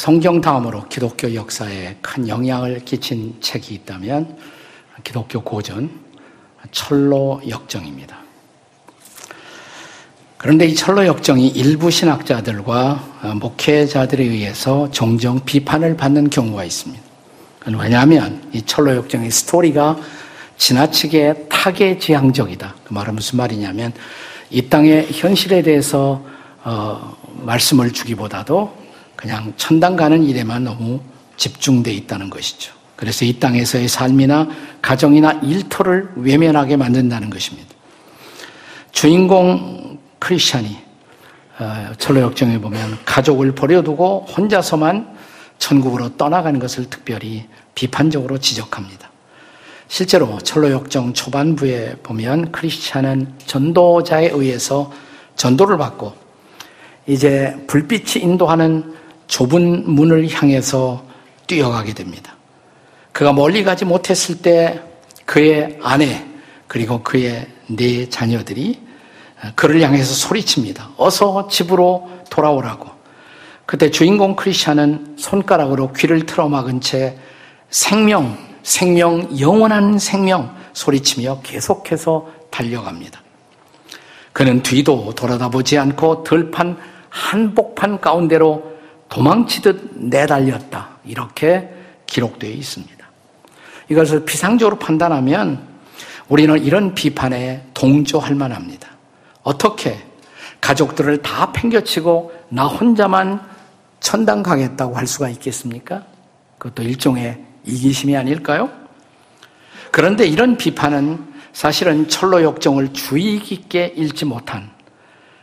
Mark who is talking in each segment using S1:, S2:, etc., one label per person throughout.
S1: 성경 다음으로 기독교 역사에 큰 영향을 끼친 책이 있다면 기독교 고전 철로 역정입니다. 그런데 이 철로 역정이 일부 신학자들과 목회자들에 의해서 종종 비판을 받는 경우가 있습니다. 왜냐하면 이 철로 역정의 스토리가 지나치게 타계지향적이다. 그 말은 무슨 말이냐면 이 땅의 현실에 대해서 어, 말씀을 주기보다도 그냥 천당 가는 일에만 너무 집중돼 있다는 것이죠. 그래서 이 땅에서의 삶이나 가정이나 일터를 외면하게 만든다는 것입니다. 주인공 크리스찬이 어, 철로 역정에 보면 가족을 버려두고 혼자서만 천국으로 떠나가는 것을 특별히 비판적으로 지적합니다. 실제로 철로 역정 초반부에 보면 크리스찬은 전도자에 의해서 전도를 받고 이제 불빛이 인도하는 좁은 문을 향해서 뛰어가게 됩니다. 그가 멀리 가지 못했을 때 그의 아내 그리고 그의 네 자녀들이 그를 향해서 소리칩니다. 어서 집으로 돌아오라고. 그때 주인공 크리스찬은 손가락으로 귀를 틀어막은 채 생명, 생명, 영원한 생명 소리치며 계속해서 달려갑니다. 그는 뒤도 돌아다보지 않고 들판 한복판 가운데로 도망치듯 내달렸다. 이렇게 기록되어 있습니다. 이것을 피상적으로 판단하면 우리는 이런 비판에 동조할 만합니다. 어떻게 가족들을 다 팽겨치고 나 혼자만 천당 가겠다고 할 수가 있겠습니까? 그것도 일종의 이기심이 아닐까요? 그런데 이런 비판은 사실은 철로 역정을 주의 깊게 읽지 못한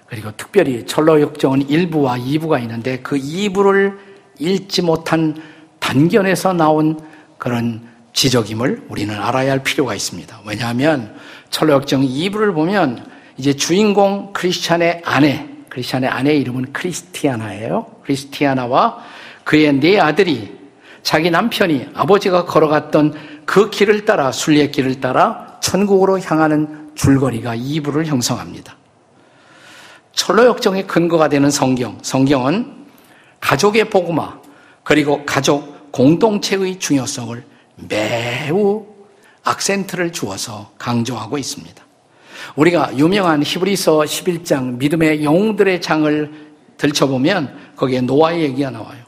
S1: 그리고 특별히 철로 역정은 1부와 2부가 있는데 그 2부를 읽지 못한 단견에서 나온 그런 지적임을 우리는 알아야 할 필요가 있습니다. 왜냐하면 철로 역정 2부를 보면 이제 주인공 크리스찬의 아내, 크리스찬의 아내 이름은 크리스티아나예요. 크리스티아나와 그의 네 아들이 자기 남편이 아버지가 걸어갔던 그 길을 따라 순례 길을 따라 천국으로 향하는 줄거리가 2부를 형성합니다. 철로 역정의 근거가 되는 성경, 성경은 가족의 복음화 그리고 가족 공동체의 중요성을 매우 악센트를 주어서 강조하고 있습니다. 우리가 유명한 히브리서 11장 믿음의 영웅들의 장을 들춰보면 거기에 노아의 얘기가 나와요.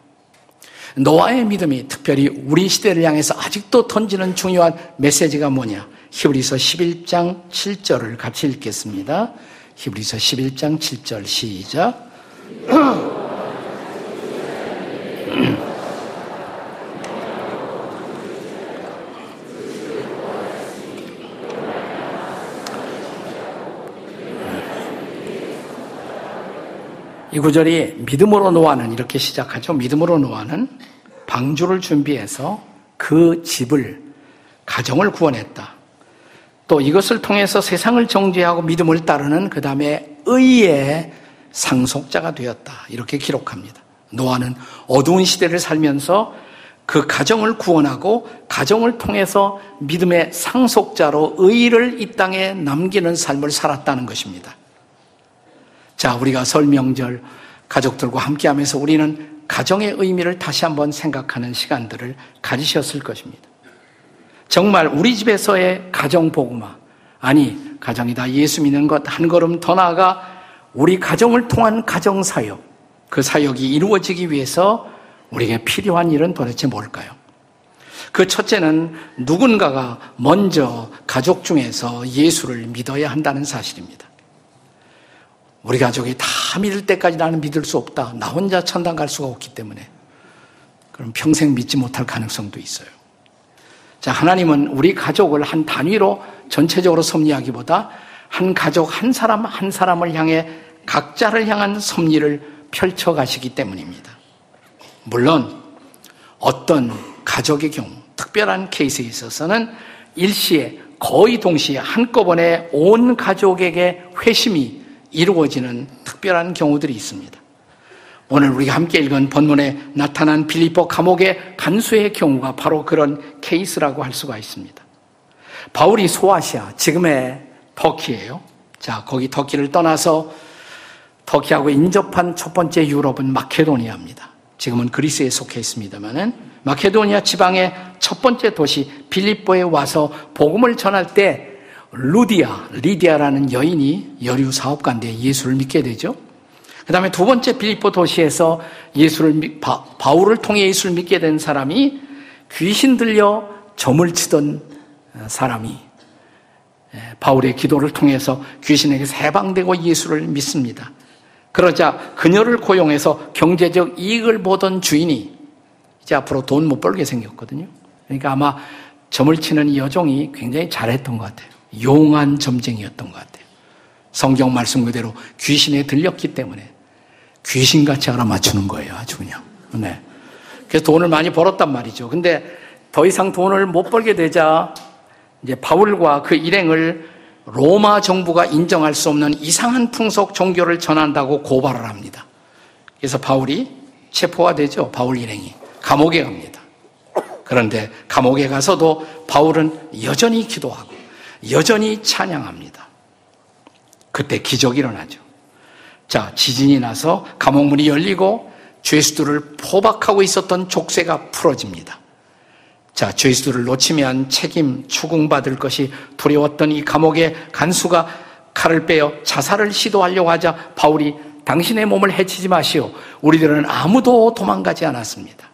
S1: 노아의 믿음이 특별히 우리 시대를 향해서 아직도 던지는 중요한 메시지가 뭐냐? 히브리서 11장 7절을 같이 읽겠습니다. 히브리서 11장 7절 시작. 이 구절이 믿음으로 노아는 이렇게 시작하죠. 믿음으로 노아는 방주를 준비해서 그 집을 가정을 구원했다. 또 이것을 통해서 세상을 정죄하고 믿음을 따르는 그 다음에 의의 상속자가 되었다. 이렇게 기록합니다. 노아는 어두운 시대를 살면서 그 가정을 구원하고 가정을 통해서 믿음의 상속자로 의를 이 땅에 남기는 삶을 살았다는 것입니다. 자, 우리가 설 명절 가족들과 함께 하면서 우리는 가정의 의미를 다시 한번 생각하는 시간들을 가지셨을 것입니다. 정말 우리 집에서의 가정 복음화, 아니, 가정이다 예수 믿는 것 한 걸음 더 나아가 우리 가정을 통한 가정 사역, 그 사역이 이루어지기 위해서 우리에게 필요한 일은 도대체 뭘까요? 그 첫째는 누군가가 먼저 가족 중에서 예수를 믿어야 한다는 사실입니다. 우리 가족이 다 믿을 때까지 나는 믿을 수 없다. 나 혼자 천당 갈 수가 없기 때문에. 그럼 평생 믿지 못할 가능성도 있어요. 자, 하나님은 우리 가족을 한 단위로 전체적으로 섭리하기보다 한 가족 한 사람 한 사람을 향해 각자를 향한 섭리를 펼쳐 가시기 때문입니다. 물론 어떤 가족의 경우 특별한 케이스에 있어서는 일시에 거의 동시에 한꺼번에 온 가족에게 회심이 이루어지는 특별한 경우들이 있습니다. 오늘 우리가 함께 읽은 본문에 나타난 빌리포 감옥의 간수의 경우가 바로 그런 케이스라고 할 수가 있습니다. 바울이 소아시아, 지금의 터키예요. 자, 거기 터키를 떠나서 터키하고 인접한 첫 번째 유럽은 마케도니아입니다. 지금은 그리스에 속해 있습니다만은 마케도니아 지방의 첫 번째 도시 빌립보에 와서 복음을 전할 때 루디아, 리디아라는 여인이 여류 사업가인데 예수를 믿게 되죠. 그 다음에 두 번째 빌립보 도시에서 예수를, 바, 바울을 통해 예수를 믿게 된 사람이 귀신 들려 점을 치던 사람이 바울의 기도를 통해서 귀신에게 해방되고 예수를 믿습니다. 그러자 그녀를 고용해서 경제적 이익을 보던 주인이 이제 앞으로 돈 못 벌게 생겼거든요. 그러니까 아마 점을 치는 이 여종이 굉장히 잘했던 것 같아요. 용한 점쟁이였던 것 같아요. 성경 말씀 그대로 귀신에 들렸기 때문에 귀신같이 알아맞추는 거예요. 아주 그냥. 네. 그래서 돈을 많이 벌었단 말이죠. 근데 더 이상 돈을 못 벌게 되자 이제 바울과 그 일행을 로마 정부가 인정할 수 없는 이상한 풍속 종교를 전한다고 고발을 합니다. 그래서 바울이 체포가 되죠. 바울 일행이. 감옥에 갑니다. 그런데 감옥에 가서도 바울은 여전히 기도하고 여전히 찬양합니다. 그때 기적이 일어나죠. 자, 지진이 나서 감옥문이 열리고 죄수들을 포박하고 있었던 족쇄가 풀어집니다. 자, 죄수들을 놓치면 책임 추궁받을 것이 두려웠던 이 감옥의 간수가 칼을 빼어 자살을 시도하려고 하자 바울이 당신의 몸을 해치지 마시오. 우리들은 아무도 도망가지 않았습니다.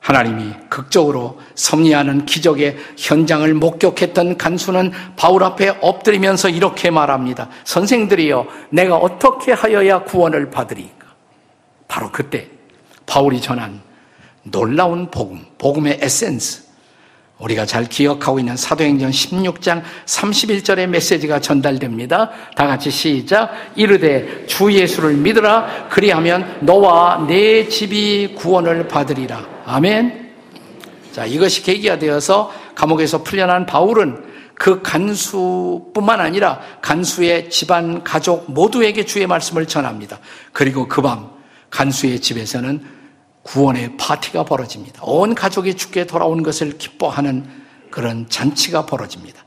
S1: 하나님이 극적으로 섭리하는 기적의 현장을 목격했던 간수는 바울 앞에 엎드리면서 이렇게 말합니다. 선생들이여, 내가 어떻게 하여야 구원을 받으리까? 바로 그때 바울이 전한 놀라운 복음, 복음의 에센스, 우리가 잘 기억하고 있는 사도행전 16장 31절의 메시지가 전달됩니다. 다 같이 시작. 이르되 주 예수를 믿으라. 그리하면 너와 내 집이 구원을 받으리라. 아멘. 자, 이것이 계기가 되어서 감옥에서 풀려난 바울은 그 간수뿐만 아니라 간수의 집안 가족 모두에게 주의 말씀을 전합니다. 그리고 그 밤 간수의 집에서는 구원의 파티가 벌어집니다. 온 가족이 죽게 돌아온 것을 기뻐하는 그런 잔치가 벌어집니다.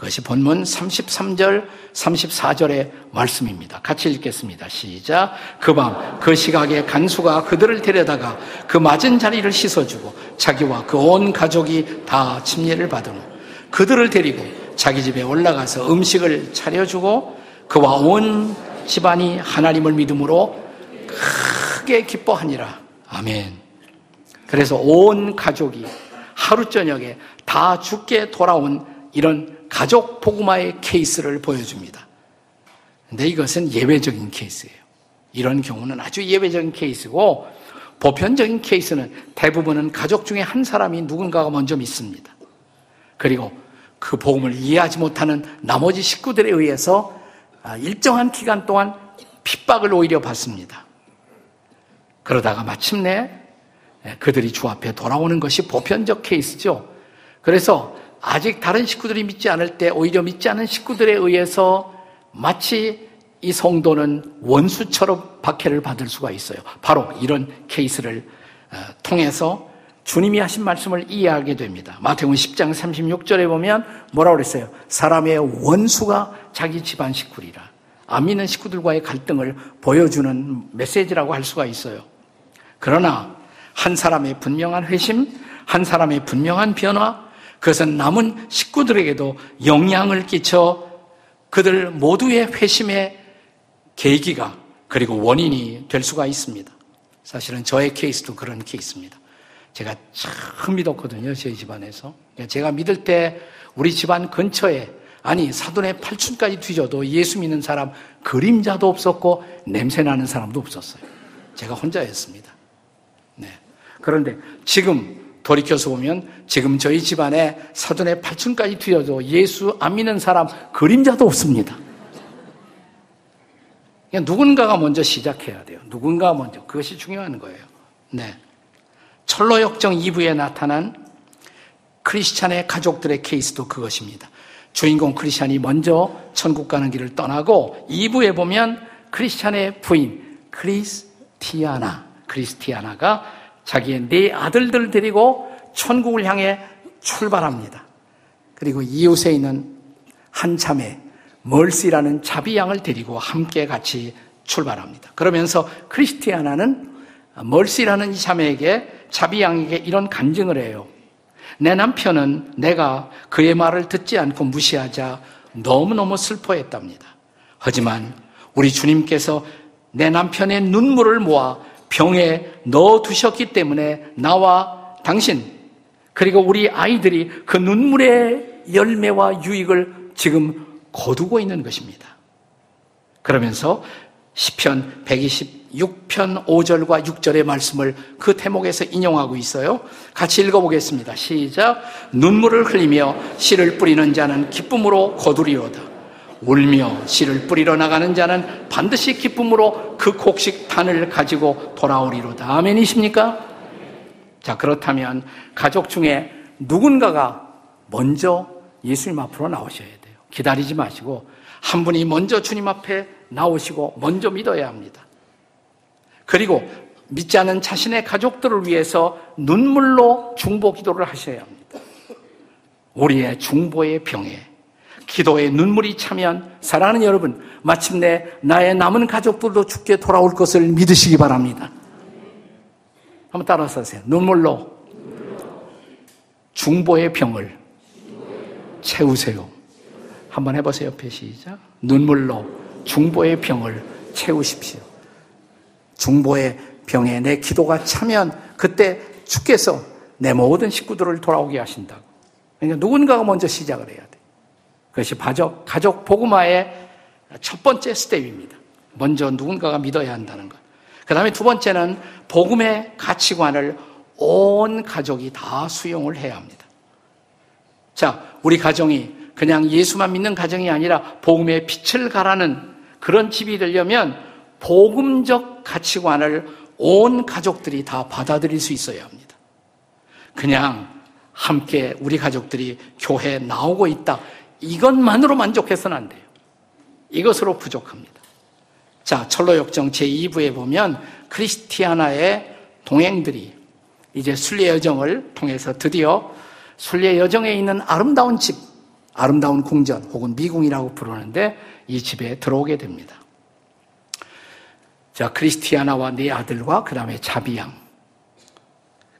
S1: 그것이 본문 33절, 34절의 말씀입니다. 같이 읽겠습니다. 시작. 그 밤, 그 시각에 간수가 그들을 데려다가 그 맞은 자리를 씻어주고 자기와 그 온 가족이 다 침례를 받은 후 그들을 데리고 자기 집에 올라가서 음식을 차려주고 그와 온 집안이 하나님을 믿음으로 크게 기뻐하니라. 아멘. 그래서 온 가족이 하루 저녁에 다 죽게 돌아온 이런 가족 복음화의 케이스를 보여줍니다. 근데 이것은 예외적인 케이스예요. 이런 경우는 아주 예외적인 케이스고 보편적인 케이스는 대부분은 가족 중에 한 사람이 누군가가 먼저 믿습니다. 그리고 그 복음을 이해하지 못하는 나머지 식구들에 의해서 아, 일정한 기간 동안 핍박을 오히려 받습니다. 그러다가 마침내 그들이 주 앞에 돌아오는 것이 보편적 케이스죠. 그래서 아직 다른 식구들이 믿지 않을 때 오히려 믿지 않은 식구들에 의해서 마치 이 성도는 원수처럼 박해를 받을 수가 있어요. 바로 이런 케이스를 어, 통해서 주님이 하신 말씀을 이해하게 됩니다. 마태복음 10장 36절에 보면 뭐라고 그랬어요? 사람의 원수가 자기 집안 식구리라. 안 믿는 식구들과의 갈등을 보여주는 메시지라고 할 수가 있어요. 그러나 한 사람의 분명한 회심, 한 사람의 분명한 변화, 그것은 남은 식구들에게도 영향을 끼쳐 그들 모두의 회심의 계기가 그리고 원인이 될 수가 있습니다. 사실은 저의 케이스도 그런 케이스입니다. 제가 참 믿었거든요, 저희 집안에서. 제가 믿을 때 우리 집안 근처에 아니 사돈의 팔춘까지 뒤져도 예수 믿는 사람 그림자도 없었고 냄새 나는 사람도 없었어요. 제가 혼자였습니다. 네. 그런데 지금 돌이켜서 보면 지금 저희 집안에 사돈의 팔춘까지 뒤져도 예수 안 믿는 사람 그림자도 없습니다. 그냥 누군가가 먼저 시작해야 돼요. 누군가 먼저. 그것이 중요한 거예요. 네. 철로 역정 2부에 나타난 크리스찬의 가족들의 케이스도 그것입니다. 주인공 크리스찬이 먼저 천국 가는 길을 떠나고 2부에 보면 크리스찬의 부인 크리스티아나 크리스티아나가 자기의 네 아들들을 데리고 천국을 향해 출발합니다. 그리고 이웃에 있는 한 참에 멀시라는 자비양을 데리고 함께 같이 출발합니다. 그러면서 크리스티아나는 멀시라는 이 자매에게 자비양에게 이런 간증을 해요. 내 남편은 내가 그의 말을 듣지 않고 무시하자 너무너무 슬퍼했답니다. 하지만 우리 주님께서 내 남편의 눈물을 모아 병에 넣어 두셨기 때문에 나와 당신 그리고 우리 아이들이 그 눈물의 열매와 유익을 지금 거두고 있는 것입니다. 그러면서 시편 126편 5절과 6절의 말씀을 그 대목에서 인용하고 있어요. 같이 읽어보겠습니다. 시작. 눈물을 흘리며 씨를 뿌리는 자는 기쁨으로 거두리로다. 울며 씨를 뿌리러 나가는 자는 반드시 기쁨으로 그 곡식탄을 가지고 돌아오리로다. 아멘이십니까? 자, 그렇다면 가족 중에 누군가가 먼저 예수님 앞으로 나오셔야 돼요. 기다리지 마시고 한 분이 먼저 주님 앞에 나오시고 먼저 믿어야 합니다. 그리고 믿지 않은 자신의 가족들을 위해서 눈물로 중보 기도를 하셔야 합니다. 우리의 중보의 병에 기도에 눈물이 차면 사랑하는 여러분 마침내 나의 남은 가족들도 죽게 돌아올 것을 믿으시기 바랍니다. 한번 따라서 하세요. 눈물로 중보의 병을 채우세요. 한번 해보세요. 옆에 시작. 눈물로 중보의 병을 채우십시오. 중보의 병에 내 기도가 차면 그때 주께서 내 모든 식구들을 돌아오게 하신다고. 그러니까 누군가가 먼저 시작을 해야 돼. 그것이 가족, 가족 복음화의 첫 번째 스텝입니다. 먼저 누군가가 믿어야 한다는 것. 그 다음에 두 번째는 복음의 가치관을 온 가족이 다 수용을 해야 합니다. 자, 우리 가정이 그냥 예수만 믿는 가정이 아니라 복음의 빛을 가라는 그런 집이 되려면 복음적 가치관을 온 가족들이 다 받아들일 수 있어야 합니다. 그냥 함께 우리 가족들이 교회에 나오고 있다. 이것만으로 만족해서는 안 돼요. 이것으로 부족합니다. 자, 철로 역정 제2부에 보면 크리스티아나의 동행들이 이제 순례 여정을 통해서 드디어 순례 여정에 있는 아름다운 집, 아름다운 궁전 혹은 미궁이라고 부르는데 이 집에 들어오게 됩니다. 자, 크리스티아나와 네 아들과 그 다음에 자비양.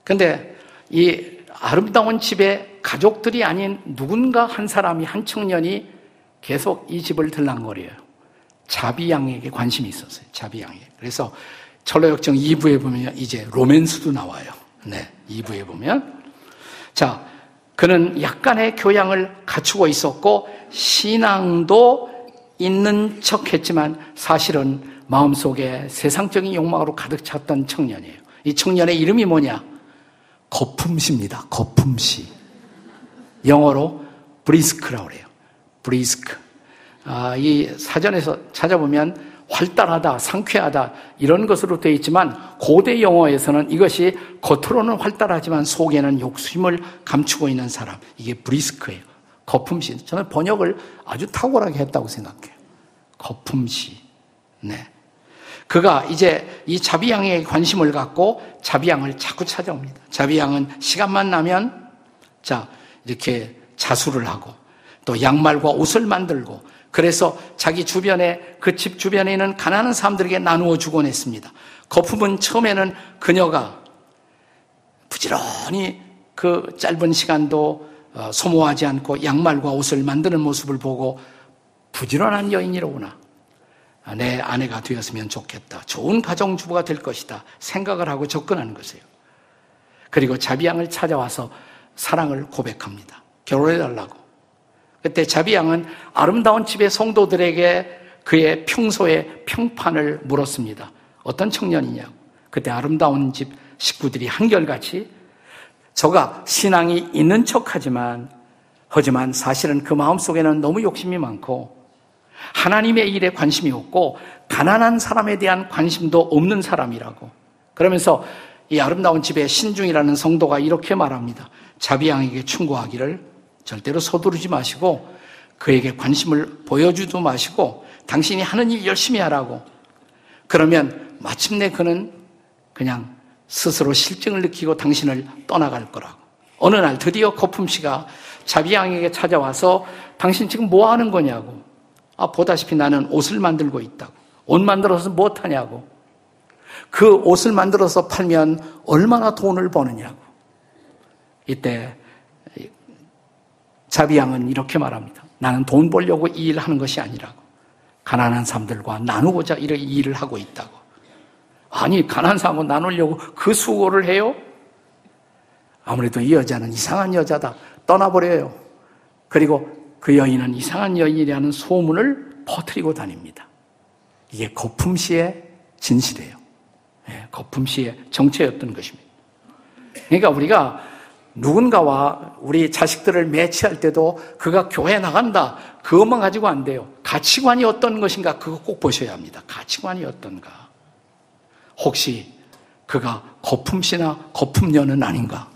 S1: 근데 이 아름다운 집에 가족들이 아닌 누군가 한 사람이, 한 청년이 계속 이 집을 들락거려요. 자비양에게 관심이 있었어요. 자비양에. 그래서 철로역정 2부에 보면 이제 로맨스도 나와요. 네. 2부에 보면. 자, 그는 약간의 교양을 갖추고 있었고 신앙도 있는 척 했지만 사실은 마음속에 세상적인 욕망으로 가득 찼던 청년이에요. 이 청년의 이름이 뭐냐? 거품시입니다. 거품시. 영어로 브리스크라고 그래요. 브리스크. 아, 이 사전에서 찾아보면 활달하다, 상쾌하다 이런 것으로 되어 있지만 고대 영어에서는 이것이 겉으로는 활달하지만 속에는 욕심을 감추고 있는 사람 이게 브리스크예요. 거품시. 저는 번역을 아주 탁월하게 했다고 생각해요. 거품시. 네. 그가 이제 이 자비양에 관심을 갖고 자비양을 자꾸 찾아옵니다. 자비양은 시간만 나면 자 이렇게 자수를 하고 또 양말과 옷을 만들고 그래서 자기 주변에 그 집 주변에 있는 가난한 사람들에게 나누어 주곤 했습니다. 거품은 처음에는 그녀가 부지런히 그 짧은 시간도 어, 소모하지 않고 양말과 옷을 만드는 모습을 보고 부지런한 여인이로구나. 아, 내 아내가 되었으면 좋겠다. 좋은 가정주부가 될 것이다. 생각을 하고 접근하는 것이에요. 그리고 자비양을 찾아와서 사랑을 고백합니다. 결혼해달라고. 그때 자비양은 아름다운 집의 성도들에게 그의 평소의 평판을 물었습니다. 어떤 청년이냐고. 그때 아름다운 집 식구들이 한결같이 저가 신앙이 있는 척 하지만, 하지만 사실은 그 마음속에는 너무 욕심이 많고, 하나님의 일에 관심이 없고, 가난한 사람에 대한 관심도 없는 사람이라고. 그러면서 이 아름다운 집의 신중이라는 성도가 이렇게 말합니다. 자비양에게 충고하기를 절대로 서두르지 마시고 그에게 관심을 보여주도 마시고 당신이 하는 일 열심히 하라고. 그러면 마침내 그는 그냥 스스로 실증을 느끼고 당신을 떠나갈 거라고. 어느 날 드디어 거품 씨가 자비양에게 찾아와서 당신 지금 뭐 하는 거냐고. 아, 보다시피 나는 옷을 만들고 있다고. 옷 만들어서 뭐 하냐고. 그 옷을 만들어서 팔면 얼마나 돈을 버느냐고. 이때 자비양은 이렇게 말합니다. 나는 돈 벌려고 이 일을 하는 것이 아니라고. 가난한 사람들과 나누고자 이렇게 일을 하고 있다고. 아니, 가난한 사람과 나누려고 그 수고를 해요? 아무래도 이 여자는 이상한 여자다. 떠나버려요. 그리고 그 여인은 이상한 여인이라는 소문을 퍼뜨리고 다닙니다. 이게 거품시의 진실이에요. 네, 거품시의 정체였던 것입니다. 그러니까 우리가 누군가와 우리 자식들을 매치할 때도 그가 교회 나간다. 그것만 가지고 안 돼요. 가치관이 어떤 것인가 그거 꼭 보셔야 합니다. 가치관이 어떤가. 혹시 그가 거품씨나 거품녀는 아닌가.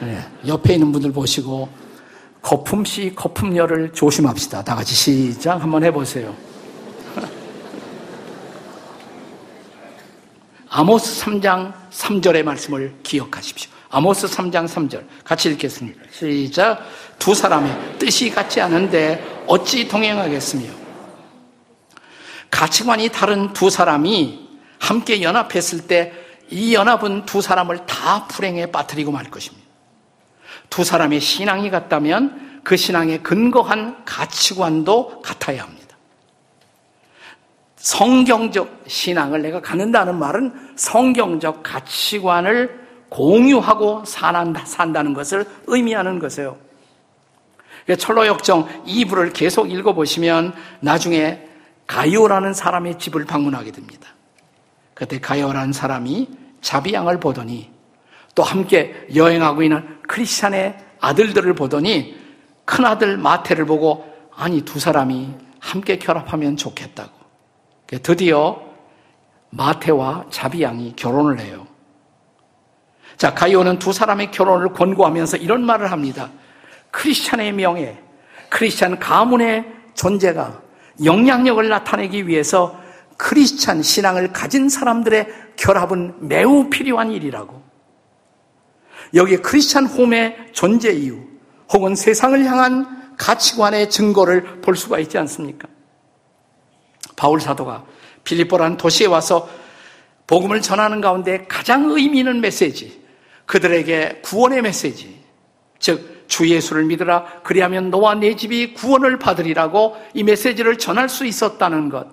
S1: 네, 옆에 있는 분들 보시고 거품씨, 거품녀를 조심합시다. 다 같이 시작 한번 해보세요. 아모스 3장 3절의 말씀을 기억하십시오. 아모스 3장 3절 같이 읽겠습니다. 시작. 두 사람의 뜻이 같지 않은데 어찌 동행하겠으며 가치관이 다른 두 사람이 함께 연합했을 때 이 연합은 두 사람을 다 불행에 빠뜨리고 말 것입니다. 두 사람의 신앙이 같다면 그 신앙에 근거한 가치관도 같아야 합니다. 성경적 신앙을 내가 갖는다는 말은 성경적 가치관을 공유하고 산다는 것을 의미하는 것이에요. 철로역정 2부를 계속 읽어보시면 나중에 가이오라는 사람의 집을 방문하게 됩니다. 그때 가이오라는 사람이 자비양을 보더니 또 함께 여행하고 있는 크리스찬의 아들들을 보더니 큰아들 마태를 보고 아니 두 사람이 함께 결합하면 좋겠다고. 드디어 마태와 자비양이 결혼을 해요. 자, 가이오는 두 사람의 결혼을 권고하면서 이런 말을 합니다. 크리스찬의 명예, 크리스찬 가문의 존재가 영향력을 나타내기 위해서 크리스찬 신앙을 가진 사람들의 결합은 매우 필요한 일이라고. 여기 크리스찬 홈의 존재 이유, 혹은 세상을 향한 가치관의 증거를 볼 수가 있지 않습니까? 바울 사도가 빌립보라는 도시에 와서 복음을 전하는 가운데 가장 의미 있는 메시지, 그들에게 구원의 메시지, 즉, 주 예수를 믿으라. 그리하면 너와 내 집이 구원을 받으리라고 이 메시지를 전할 수 있었다는 것.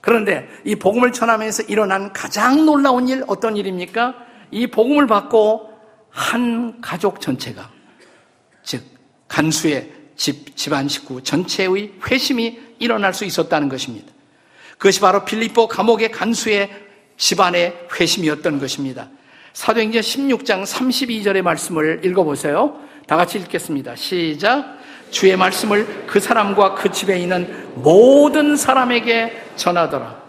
S1: 그런데 이 복음을 전하면서 일어난 가장 놀라운 일 어떤 일입니까? 이 복음을 받고 한 가족 전체가 즉 간수의 집 집안 식구 전체의 회심이 일어날 수 있었다는 것입니다. 그것이 바로 필리포 감옥의 간수의 집안의 회심이었던 것입니다. 사도행전 16장 32절의 말씀을 읽어보세요. 다 같이 읽겠습니다. 시작. 주의 말씀을 그 사람과 그 집에 있는 모든 사람에게 전하더라.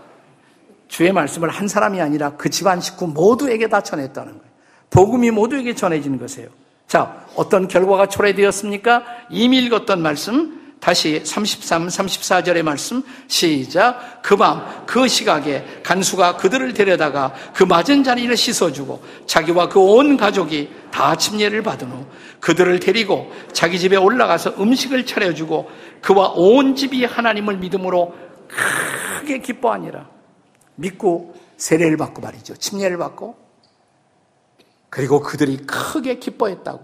S1: 주의 말씀을 한 사람이 아니라 그 집안 식구 모두에게 다 전했다는 거예요. 복음이 모두에게 전해지는 것이에요. 자, 어떤 결과가 초래되었습니까? 이미 읽었던 말씀, 다시 33, 34절의 말씀 시작. 그 밤, 그 시각에 간수가 그들을 데려다가 그 맞은 자리를 씻어주고 자기와 그 온 가족이 다 침례를 받은 후 그들을 데리고 자기 집에 올라가서 음식을 차려주고 그와 온 집이 하나님을 믿음으로 크게 기뻐하니라. 믿고 세례를 받고 말이죠. 침례를 받고 그리고 그들이 크게 기뻐했다고.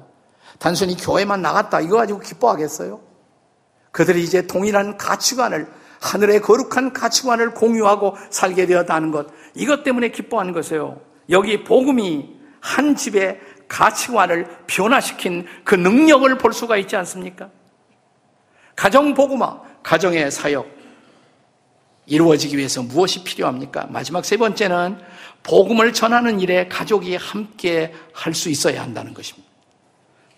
S1: 단순히 교회만 나갔다 이거 가지고 기뻐하겠어요? 그들이 이제 동일한 가치관을 하늘의 거룩한 가치관을 공유하고 살게 되었다는 것 이것 때문에 기뻐하는 것이에요. 여기 복음이 한 집의 가치관을 변화시킨 그 능력을 볼 수가 있지 않습니까? 가정 복음화, 가정의 사역 이루어지기 위해서 무엇이 필요합니까? 마지막 세 번째는 복음을 전하는 일에 가족이 함께 할 수 있어야 한다는 것입니다.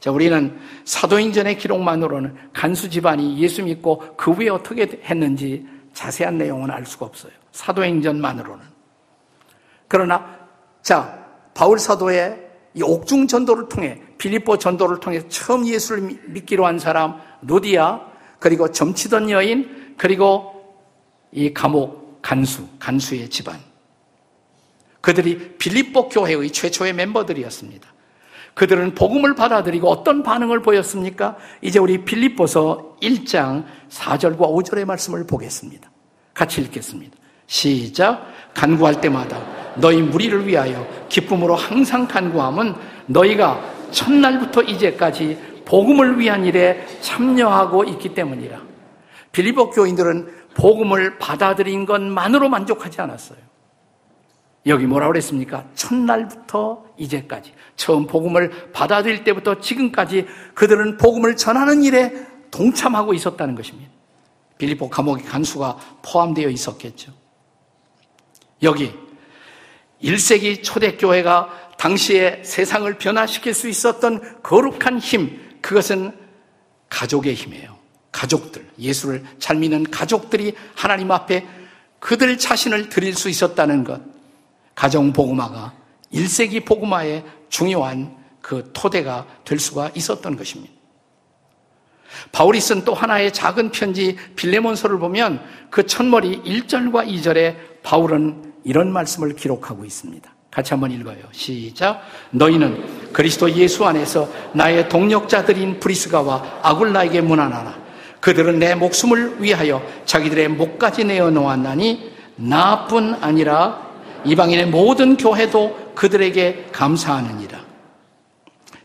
S1: 자, 우리는 사도행전의 기록만으로는 간수 집안이 예수 믿고 그 후에 어떻게 했는지 자세한 내용은 알 수가 없어요. 사도행전만으로는. 그러나, 자, 바울 사도의 이 옥중 전도를 통해, 빌립보 전도를 통해 처음 예수를 믿기로 한 사람, 노디아, 그리고 점치던 여인, 그리고 이 감옥 간수, 간수의 집안. 그들이 빌립보 교회의 최초의 멤버들이었습니다. 그들은 복음을 받아들이고 어떤 반응을 보였습니까? 이제 우리 빌립보서 1장 4절과 5절의 말씀을 보겠습니다. 같이 읽겠습니다. 시작. 간구할 때마다 너희 무리를 위하여 기쁨으로 항상 간구함은 너희가 첫날부터 이제까지 복음을 위한 일에 참여하고 있기 때문이라. 빌리보 교인들은 복음을 받아들인 것만으로 만족하지 않았어요. 여기 뭐라 그랬습니까? 첫날부터 이제까지. 처음 복음을 받아들일 때부터 지금까지 그들은 복음을 전하는 일에 동참하고 있었다는 것입니다. 빌리보 감옥의 간수가 포함되어 있었겠죠. 여기 1세기 초대교회가 당시에 세상을 변화시킬 수 있었던 거룩한 힘, 그것은 가족의 힘이에요. 가족들, 예수를 잘 믿는 가족들이 하나님 앞에 그들 자신을 드릴 수 있었다는 것. 가정 복음화가 1세기 복음화의 중요한 그 토대가 될 수가 있었던 것입니다. 바울이 쓴 또 하나의 작은 편지 빌레몬서를 보면 그 첫머리 1절과 2절에 바울은 이런 말씀을 기록하고 있습니다. 같이 한번 읽어요. 시작. 너희는 그리스도 예수 안에서 나의 동력자들인 브리스가와 아굴라에게 문안하라. 그들은 내 목숨을 위하여 자기들의 목까지 내어 놓았나니 나뿐 아니라 이방인의 모든 교회도 그들에게 감사하느니라.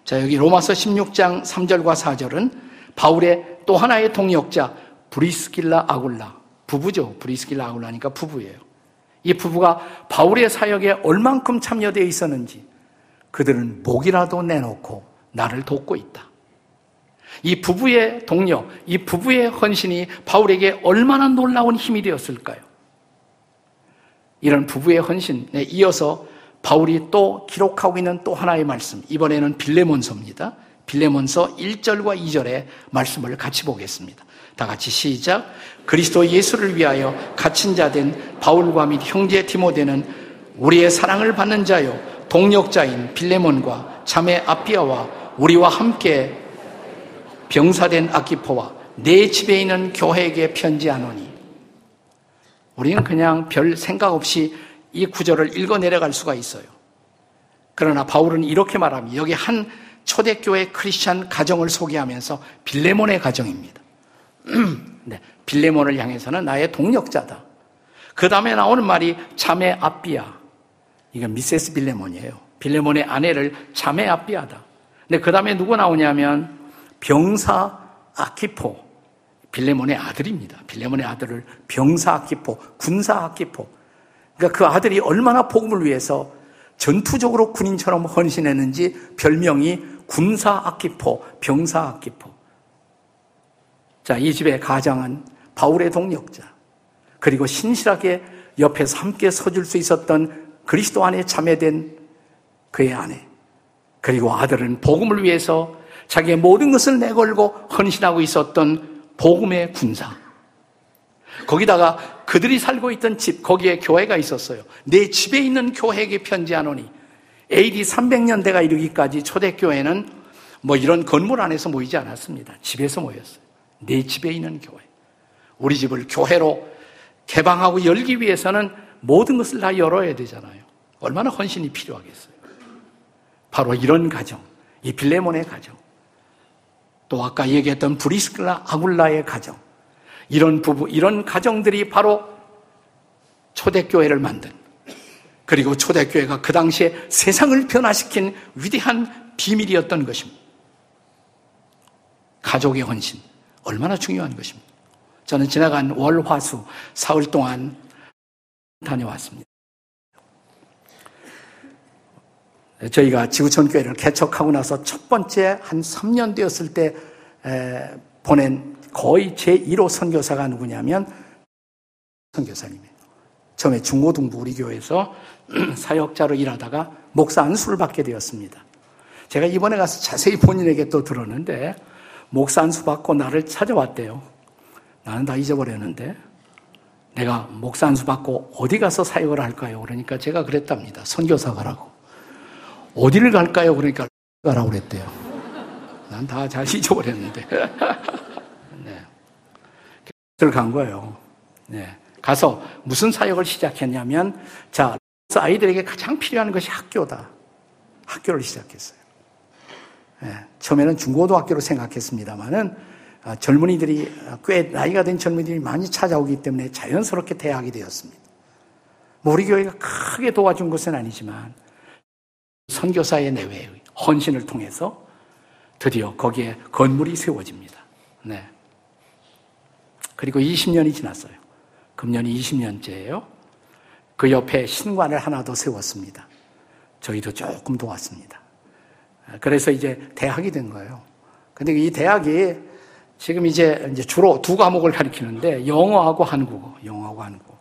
S1: 자, 여기 로마서 16장 3절과 4절은 바울의 또 하나의 동력자 브리스길라 아굴라 부부죠. 브리스길라 아굴라니까 부부예요. 이 부부가 바울의 사역에 얼만큼 참여되어 있었는지 그들은 목이라도 내놓고 나를 돕고 있다. 이 부부의 동료, 이 부부의 헌신이 바울에게 얼마나 놀라운 힘이 되었을까요? 이런 부부의 헌신에 이어서 바울이 또 기록하고 있는 또 하나의 말씀, 이번에는 빌레몬서입니다. 빌레몬서 1절과 2절의 말씀을 같이 보겠습니다. 다 같이 시작. 그리스도 예수를 위하여 갇힌 자 된 바울과 및 형제 디모데는 우리의 사랑을 받는 자요 동력자인 빌레몬과 자매 아피아와 우리와 함께 병사된 아키포와 내 집에 있는 교회에게 편지하노니 우리는 그냥 별 생각 없이 이 구절을 읽어 내려갈 수가 있어요. 그러나 바울은 이렇게 말합니다. 여기 한 초대교회 크리스찬 가정을 소개하면서 빌레몬의 가정입니다. 네, 빌레몬을 향해서는 나의 동력자다. 그 다음에 나오는 말이 자매 아비야. 이건 미세스 빌레몬이에요. 빌레몬의 아내를 자매 아비야다. 근데 그 다음에 누구 나오냐면 병사 아키포. 빌레몬의 아들입니다. 빌레몬의 아들을 병사 아키포, 군사 아키포. 그러니까 그 아들이 얼마나 복음을 위해서 전투적으로 군인처럼 헌신했는지 별명이 군사 아키포, 병사 아키포. 자, 이 집의 가장은 바울의 동력자, 그리고 신실하게 옆에서 함께 서줄 수 있었던 그리스도 안에 참여된 그의 아내, 그리고 아들은 복음을 위해서 자기의 모든 것을 내걸고 헌신하고 있었던 복음의 군사. 거기다가 그들이 살고 있던 집, 거기에 교회가 있었어요. 내 집에 있는 교회에게 편지하노니 AD 300년대가 이르기까지 초대교회는 뭐 이런 건물 안에서 모이지 않았습니다. 집에서 모였어요. 내 집에 있는 교회. 우리 집을 교회로 개방하고 열기 위해서는 모든 것을 다 열어야 되잖아요. 얼마나 헌신이 필요하겠어요. 바로 이런 가정, 이 빌레몬의 가정, 또 아까 얘기했던 브리스클라 아굴라의 가정, 이런 부부, 이런 가정들이 바로 초대교회를 만든, 그리고 초대교회가 그 당시에 세상을 변화시킨 위대한 비밀이었던 것입니다. 가족의 헌신. 얼마나 중요한 것입니다. 저는 지나간 월, 화, 수 사흘 동안 다녀왔습니다. 저희가 지구촌 교회를 개척하고 나서 첫 번째 한 3년 되었을 때 보낸 거의 제1호 선교사가 누구냐면 선교사님이에요. 처음에 중고등부 우리 교회에서 사역자로 일하다가 목사 안수를 받게 되었습니다. 제가 이번에 가서 자세히 본인에게 또 들었는데 목사 안수 받고 나를 찾아왔대요. 나는 다 잊어버렸는데 내가 목사 안수 받고 어디 가서 사역을 할까요? 그러니까 제가 그랬답니다. 선교사 가라고. 어디를 갈까요? 그러니까 가라고 그랬대요. 난 다 잘 잊어버렸는데. 네. 간 거예요. 네. 가서 무슨 사역을 시작했냐면, 자, 아이들에게 가장 필요한 것이 학교다. 학교를 시작했어요. 예, 처음에는 중고등학교로 생각했습니다만은 아, 젊은이들이 꽤 나이가 된 젊은이들이 많이 찾아오기 때문에 자연스럽게 대학이 되었습니다. 뭐 우리 교회가 크게 도와준 것은 아니지만 선교사의 내외의 헌신을 통해서 드디어 거기에 건물이 세워집니다. 네. 그리고 20년이 지났어요. 금년이 20년째예요. 그 옆에 신관을 하나 더 세웠습니다. 저희도 조금 도왔습니다. 그래서 이제 대학이 된 거예요. 근데 이 대학이 지금 이제 주로 두 과목을 가리키는데 영어하고 한국어, 영어하고 한국어.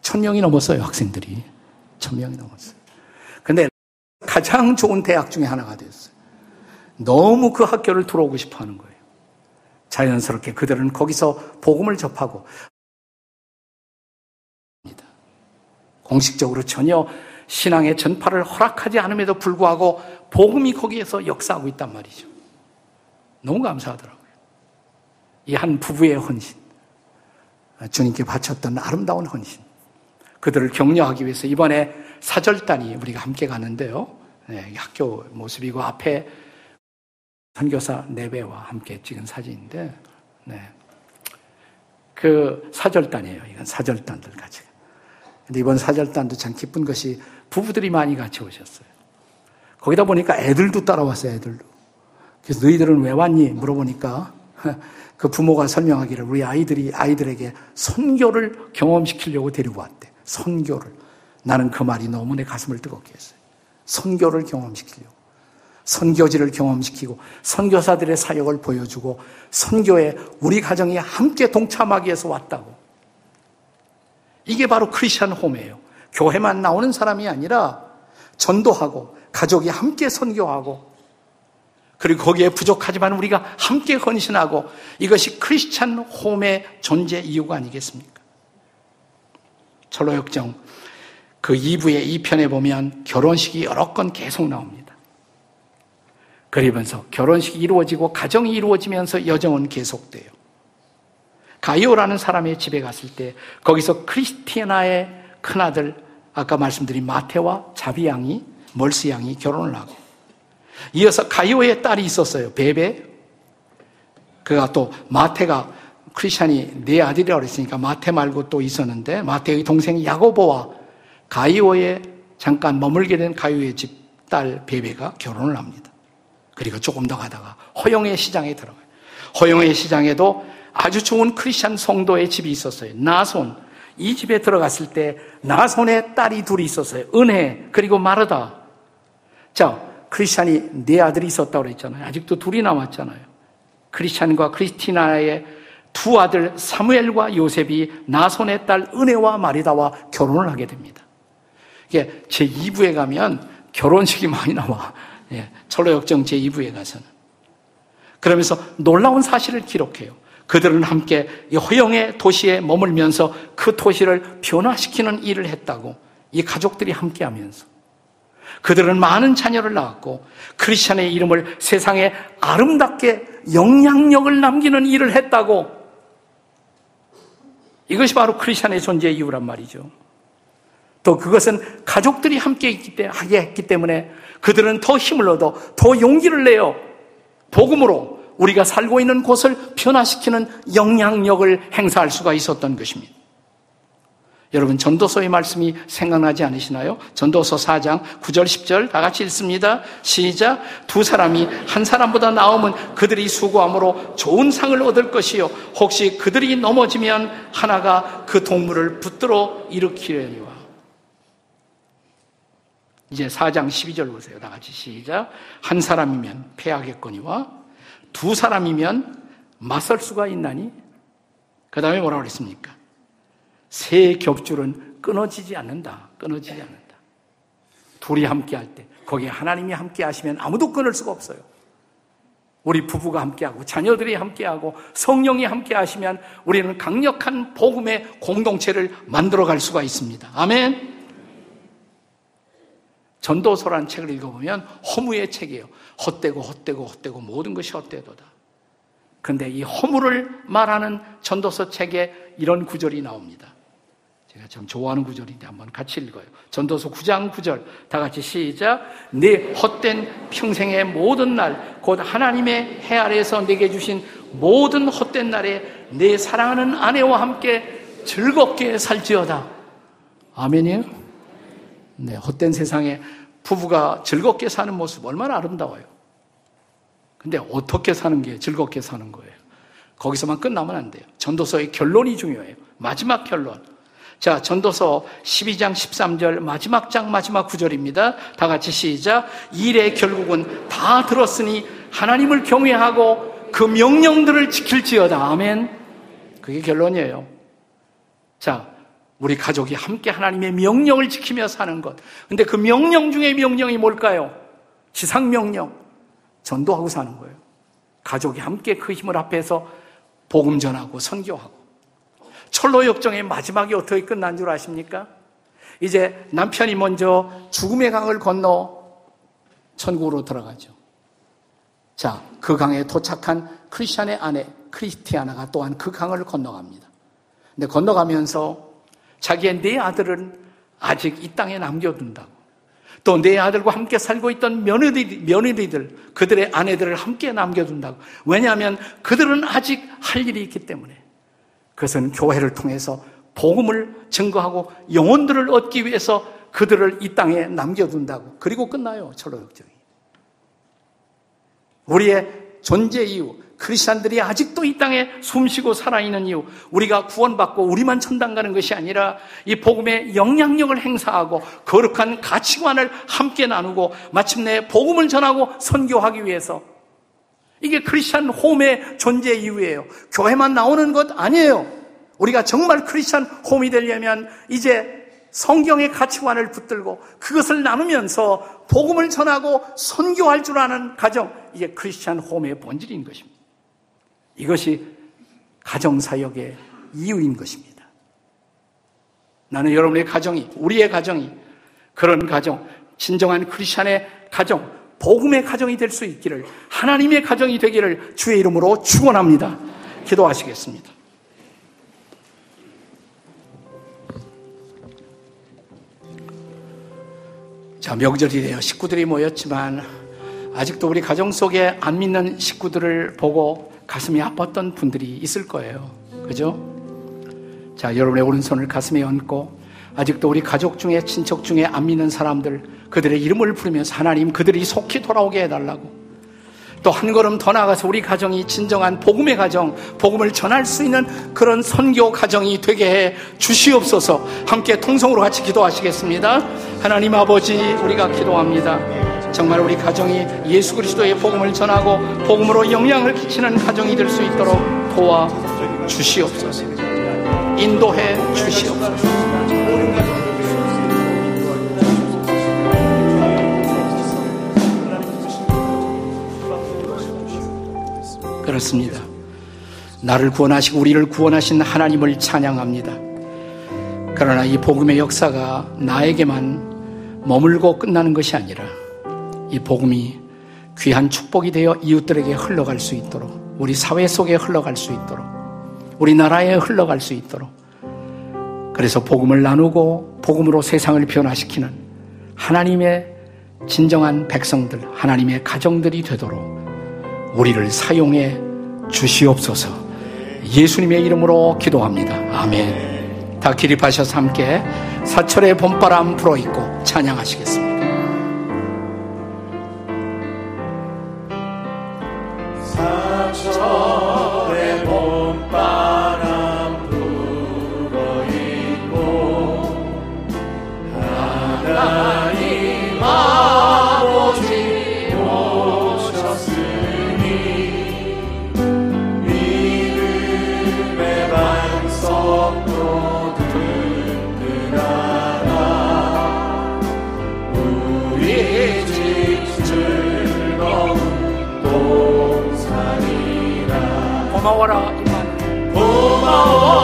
S1: 천 명이 넘었어요, 학생들이. 천 명이 넘었어요. 가장 좋은 대학 중에 하나가 됐어요. 너무 그 학교를 들어오고 싶어 하는 거예요. 자연스럽게 그들은 거기서 복음을 접하고 공식적으로 전혀 신앙의 전파를 허락하지 않음에도 불구하고 복음이 거기에서 역사하고 있단 말이죠. 너무 감사하더라고요. 이 한 부부의 헌신. 주님께 바쳤던 아름다운 헌신. 그들을 격려하기 위해서 이번에 사절단이 우리가 함께 가는데요. 네, 학교 모습이고 앞에 선교사 네배와 함께 찍은 사진인데, 네. 그 사절단이에요. 이건 사절단들 같이. 근데 이번 사절단도 참 기쁜 것이 부부들이 많이 같이 오셨어요. 거기다 보니까 애들도 따라왔어요, 애들도. 그래서 너희들은 왜 왔니? 물어보니까 그 부모가 설명하기를 우리 아이들이 아이들에게 선교를 경험시키려고 데리고 왔대. 선교를. 나는 그 말이 너무 내 가슴을 뜨겁게 했어요. 선교를 경험시키려고. 선교지를 경험시키고 선교사들의 사역을 보여주고 선교에 우리 가정이 함께 동참하기 위해서 왔다고. 이게 바로 크리스천 홈이에요. 교회만 나오는 사람이 아니라 전도하고 가족이 함께 선교하고 그리고 거기에 부족하지만 우리가 함께 헌신하고 이것이 크리스찬 홈의 존재 이유가 아니겠습니까? 철로역정 그 2부의 2편에 보면 결혼식이 여러 건 계속 나옵니다. 그러면서 결혼식이 이루어지고 가정이 이루어지면서 여정은 계속돼요. 가이오라는 사람의 집에 갔을 때 거기서 크리스티나의 큰아들 아까 말씀드린 마테와 자비양이 멀스양이 결혼을 하고 이어서 가이오의 딸이 있었어요. 베베. 그가 또 마테가 크리스찬이 네 아들이라고 그랬으니까 마테 말고 또 있었는데 마테의 동생 야고보와 가이오에 잠깐 머물게 된 가이오의 집 딸 베베가 결혼을 합니다. 그리고 조금 더 가다가 허영의 시장에 들어가요. 허영의 시장에도 아주 좋은 크리스찬 성도의 집이 있었어요. 나손. 이 집에 들어갔을 때 나손의 딸이 둘이 있었어요. 은혜 그리고 마르다. 자, 크리스찬이 네 아들이 있었다고 그랬잖아요. 아직도 둘이 남았잖아요. 크리스찬과 크리스티나의 두 아들 사무엘과 요셉이 나손의 딸 은혜와 마리다와 결혼을 하게 됩니다. 이게 제 2부에 가면 결혼식이 많이 나와. 예, 철로역정 제 2부에 가서는. 그러면서 놀라운 사실을 기록해요. 그들은 함께 이 허영의 도시에 머물면서 그 도시를 변화시키는 일을 했다고 이 가족들이 함께 하면서 그들은 많은 자녀를 낳았고 크리스천의 이름을 세상에 아름답게 영향력을 남기는 일을 했다고 이것이 바로 크리스천의 존재의 이유란 말이죠. 또 그것은 가족들이 함께 있기 때문에 하게 했기 때문에 그들은 더 힘을 얻어 더 용기를 내어 복음으로 우리가 살고 있는 곳을 변화시키는 영향력을 행사할 수가 있었던 것입니다. 여러분 전도서의 말씀이 생각나지 않으시나요? 전도서 4장 9절 10절 다 같이 읽습니다. 시작. 두 사람이 한 사람보다 나오면 그들이 수고함으로 좋은 상을 얻을 것이요. 혹시 그들이 넘어지면 하나가 그 동물을 붙들어 일으키려니와. 이제 4장 12절 보세요. 다 같이 시작. 한 사람이면 패하겠거니와 두 사람이면 맞설 수가 있나니? 그 다음에 뭐라고 그랬습니까? 새 겹줄은 끊어지지 않는다. 끊어지지 않는다. 둘이 함께 할 때, 거기에 하나님이 함께 하시면 아무도 끊을 수가 없어요. 우리 부부가 함께하고 자녀들이 함께하고 성령이 함께 하시면 우리는 강력한 복음의 공동체를 만들어 갈 수가 있습니다. 아멘. 전도서라는 책을 읽어보면 허무의 책이에요. 헛되고 헛되고 헛되고 모든 것이 헛되도다. 근데 이 허무를 말하는 전도서 책에 이런 구절이 나옵니다. 제가 참 좋아하는 구절인데 한번 같이 읽어요. 전도서 9장 9절 다 같이 시작. 내 헛된 평생의 모든 날, 곧 하나님의 해 아래에서 내게 주신 모든 헛된 날에 내 사랑하는 아내와 함께 즐겁게 살지어다. 아멘이에요? 네, 헛된 세상에 부부가 즐겁게 사는 모습 얼마나 아름다워요. 근데 어떻게 사는 게 즐겁게 사는 거예요? 거기서만 끝나면 안 돼요. 전도서의 결론이 중요해요. 마지막 결론. 자, 전도서 12장 13절 마지막 장 마지막 구절입니다. 다 같이 시작. 일의 결국은 다 들었으니 하나님을 경외하고 그 명령들을 지킬지어다. 아멘. 그게 결론이에요. 자, 우리 가족이 함께 하나님의 명령을 지키며 사는 것. 근데 그 명령 중에 명령이 뭘까요? 지상 명령. 전도하고 사는 거예요. 가족이 함께 그 힘을 앞에서 복음 전하고 선교하고. 철로 역정의 마지막이 어떻게 끝난 줄 아십니까? 이제 남편이 먼저 죽음의 강을 건너 천국으로 들어가죠. 자, 그 강에 도착한 크리스찬의 아내 크리스티아나가 또한 그 강을 건너갑니다. 근데 건너가면서 자기의 네 아들은 아직 이 땅에 남겨둔다고. 또네 아들과 함께 살고 있던 며느리, 며느리들, 그들의 아내들을 함께 남겨둔다고. 왜냐하면 그들은 아직 할 일이 있기 때문에. 그것은 교회를 통해서 복음을 증거하고 영혼들을 얻기 위해서 그들을 이 땅에 남겨둔다고. 그리고 끝나요, 철로 역정이. 우리의 존재 이유, 크리스천들이 아직도 이 땅에 숨쉬고 살아있는 이유, 우리가 구원받고 우리만 천당 가는 것이 아니라 이 복음의 영향력을 행사하고 거룩한 가치관을 함께 나누고 마침내 복음을 전하고 선교하기 위해서 이게 크리스천 홈의 존재 이유예요. 교회만 나오는 것 아니에요. 우리가 정말 크리스천 홈이 되려면 이제 성경의 가치관을 붙들고 그것을 나누면서 복음을 전하고 선교할 줄 아는 가정, 이게 크리스천 홈의 본질인 것입니다. 이것이 가정사역의 이유인 것입니다. 나는 여러분의 가정이, 우리의 가정이 그런 가정, 진정한 크리스천의 가정, 복음의 가정이 될 수 있기를 하나님의 가정이 되기를 주의 이름으로 축원합니다. 기도하시겠습니다. 자, 명절이 되어 식구들이 모였지만 아직도 우리 가정 속에 안 믿는 식구들을 보고 가슴이 아팠던 분들이 있을 거예요. 그죠? 자, 여러분의 오른손을 가슴에 얹고 아직도 우리 가족 중에 친척 중에 안 믿는 사람들 그들의 이름을 부르면서 하나님 그들이 속히 돌아오게 해달라고 또 한 걸음 더 나아가서 우리 가정이 진정한 복음의 가정, 복음을 전할 수 있는 그런 선교 가정이 되게 해 주시옵소서 함께 통성으로 같이 기도하시겠습니다. 하나님 아버지 우리가 기도합니다. 정말 우리 가정이 예수 그리스도의 복음을 전하고 복음으로 영향을 끼치는 가정이 될 수 있도록 도와 주시옵소서. 인도해 주시옵소서. 그렇습니다. 나를 구원하시고 우리를 구원하신 하나님을 찬양합니다. 그러나 이 복음의 역사가 나에게만 머물고 끝나는 것이 아니라 이 복음이 귀한 축복이 되어 이웃들에게 흘러갈 수 있도록 우리 사회 속에 흘러갈 수 있도록 우리나라에 흘러갈 수 있도록 그래서 복음을 나누고 복음으로 세상을 변화시키는 하나님의 진정한 백성들, 하나님의 가정들이 되도록 우리를 사용해 주시옵소서. 예수님의 이름으로 기도합니다. 아멘. 다 기립하셔서 함께 사철의 봄바람 불어있고 찬양하시겠습니다. 고마워라 이만 고마워.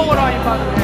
S1: 먹어라 이 말을.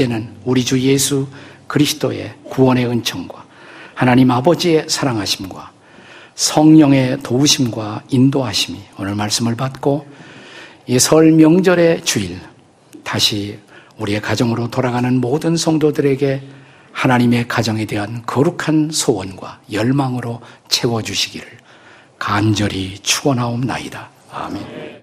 S1: 이제는 우리 주 예수 그리스도의 구원의 은총과 하나님 아버지의 사랑하심과 성령의 도우심과 인도하심이 오늘 말씀을 받고 이 설 명절의 주일 다시 우리의 가정으로 돌아가는 모든 성도들에게 하나님의 가정에 대한 거룩한 소원과 열망으로 채워주시기를 간절히 축원하옵나이다. 아멘.